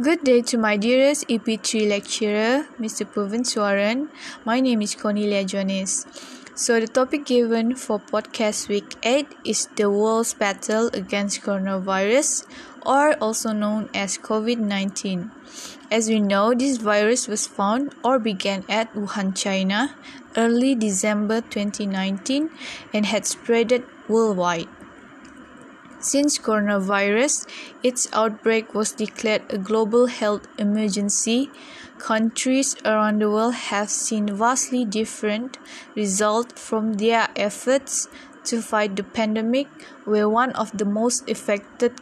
Good day to my dearest EP3 lecturer, Mr. Puvan Swaran. My name is Cornelia Jones. So, the topic given for podcast week 8 is the world's battle against coronavirus, or also known as COVID 19. As we know, this virus was found or began at Wuhan, China, early December 2019 and had spreaded worldwide. Since coronavirus, its outbreak was declared a global health emergency, countries around the world have seen vastly different results from their efforts to fight the pandemic, where one of the most affected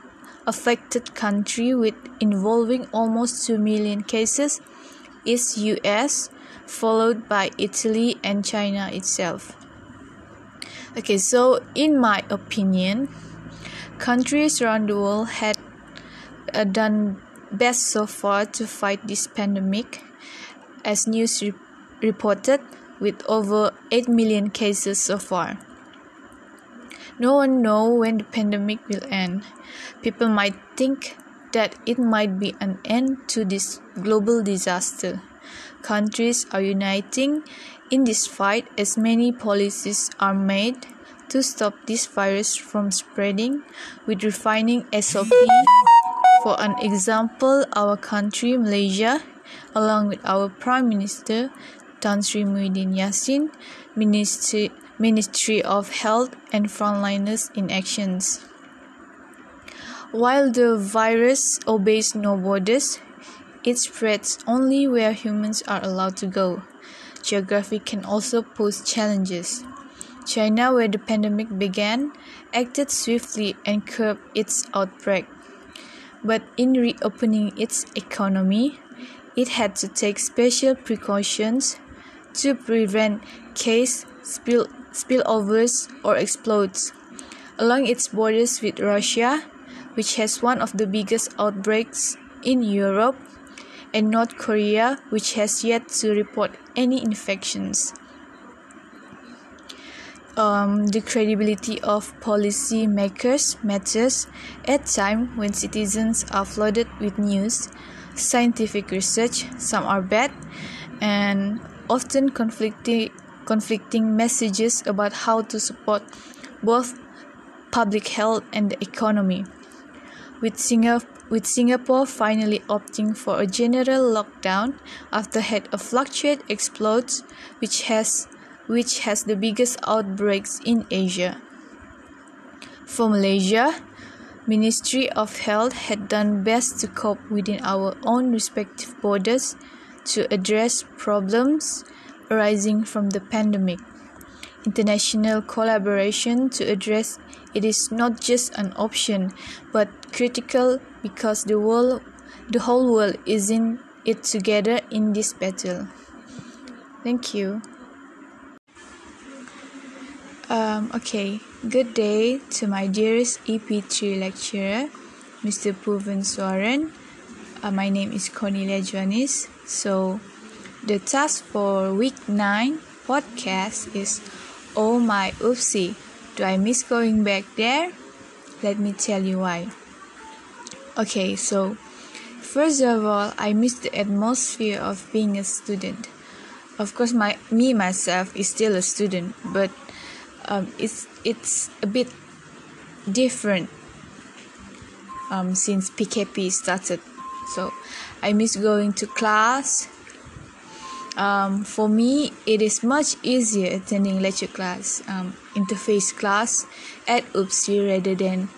affected country with involving almost 2 million cases is US, followed by Italy and China itself. Okay, so in my opinion, Countries around the world had uh, done best so far to fight this pandemic, as news re- reported, with over 8 million cases so far. No one knows when the pandemic will end. People might think that it might be an end to this global disaster. Countries are uniting in this fight as many policies are made to stop this virus from spreading with refining SOP. For an example, our country, Malaysia, along with our Prime Minister, Tan Sri Muhyiddin Yassin, Ministry, Ministry of Health and Frontliners in Actions. While the virus obeys no borders, it spreads only where humans are allowed to go. Geography can also pose challenges. China, where the pandemic began, acted swiftly and curbed its outbreak. But in reopening its economy, it had to take special precautions to prevent case spill spillovers or explodes. Along its borders with Russia, which has one of the biggest outbreaks in Europe, and North Korea, which has yet to report any infections um, the credibility of policy makers matters at time when citizens are flooded with news, scientific research, some are bad, and often conflicting conflicting messages about how to support both public health and the economy. With Singapore with Singapore finally opting for a general lockdown after had a fluctuate explodes which has which has the biggest outbreaks in Asia. For Malaysia, Ministry of Health had done best to cope within our own respective borders to address problems arising from the pandemic. International collaboration to address it is not just an option but critical because the world the whole world is in it together in this battle. Thank you. Um, okay, good day to my dearest EP3 lecturer, Mr. Puvan Swaran. Uh, my name is Cornelia Joannis. So, the task for week 9 podcast is Oh my oopsie, do I miss going back there? Let me tell you why. Okay, so first of all, I miss the atmosphere of being a student. Of course, my me myself is still a student, but um, it's it's a bit different um, since PKP started. So I miss going to class. Um, for me, it is much easier attending lecture class, um, interface class at UPSI rather than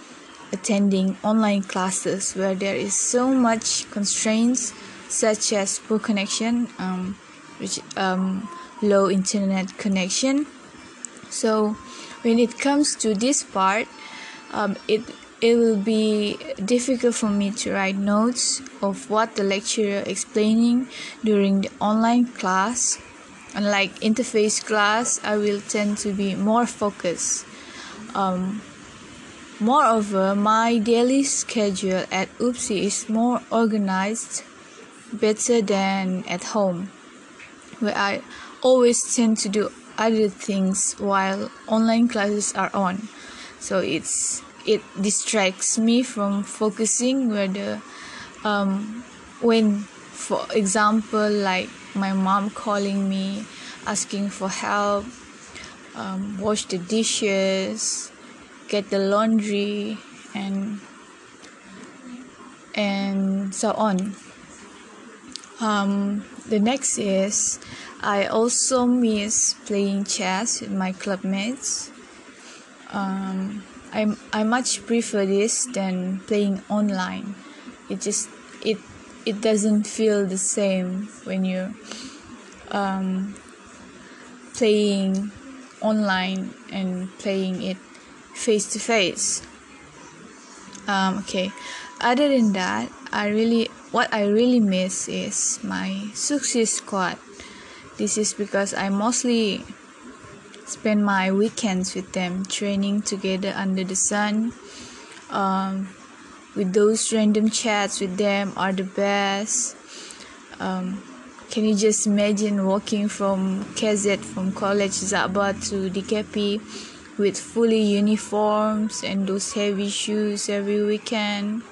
attending online classes where there is so much constraints such as poor connection, um, which um, low internet connection so when it comes to this part um, it it will be difficult for me to write notes of what the lecturer explaining during the online class. Unlike interface class i will tend to be more focused um, moreover my daily schedule at UPSI is more organized better than at home where i always tend to do other things while online classes are on. So it's it distracts me from focusing where the um, when for example like my mom calling me asking for help um, wash the dishes get the laundry and and so on. Um, the next is I also miss playing chess with my clubmates. Um, I I much prefer this than playing online. It just it it doesn't feel the same when you're um, playing online and playing it face to face. Okay. Other than that, I really what I really miss is my success squad. This is because I mostly spend my weekends with them, training together under the sun. Um, with those random chats with them are the best. Um, can you just imagine walking from KZ from college Zaba to DKP with fully uniforms and those heavy shoes every weekend?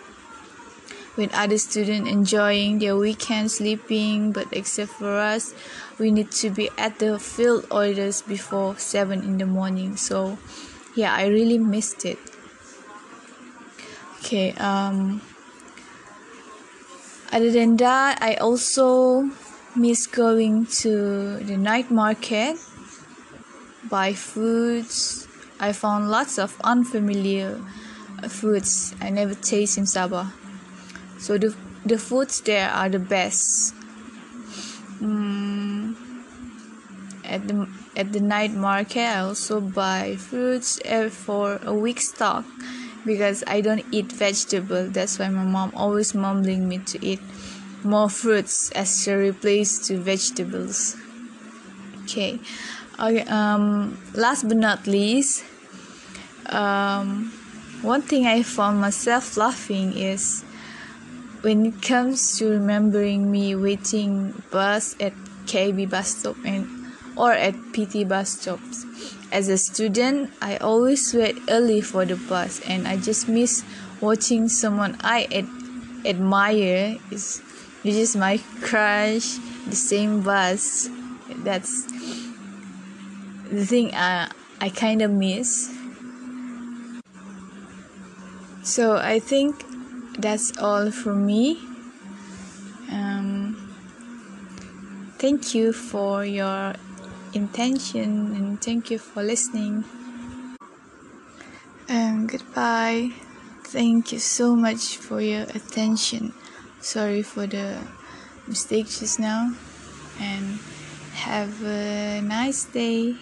With other students enjoying their weekend sleeping but except for us we need to be at the field orders before 7 in the morning. So yeah i really missed it. Okay um other than that i also miss going to the night market buy foods. I found lots of unfamiliar foods i never taste in sabah so the the foods there are the best. Mm, at the at the night market i also buy fruits for a week stock because i don't eat vegetable. That's why my mom always mumbling me to eat more fruits as a replace to vegetables. Okay. Okay um last but not least um one thing i found myself laughing is when it comes to remembering me waiting bus at KB bus stop and or at PT bus stops. As a student, I always wait early for the bus and I just miss watching someone I ad- admire. Is which is my crush the same bus. That's the thing I, I kind of miss. So I think that's all from me. Um, thank you for your intention and thank you for listening. And goodbye. Thank you so much for your attention. Sorry for the mistake just now. And have a nice day.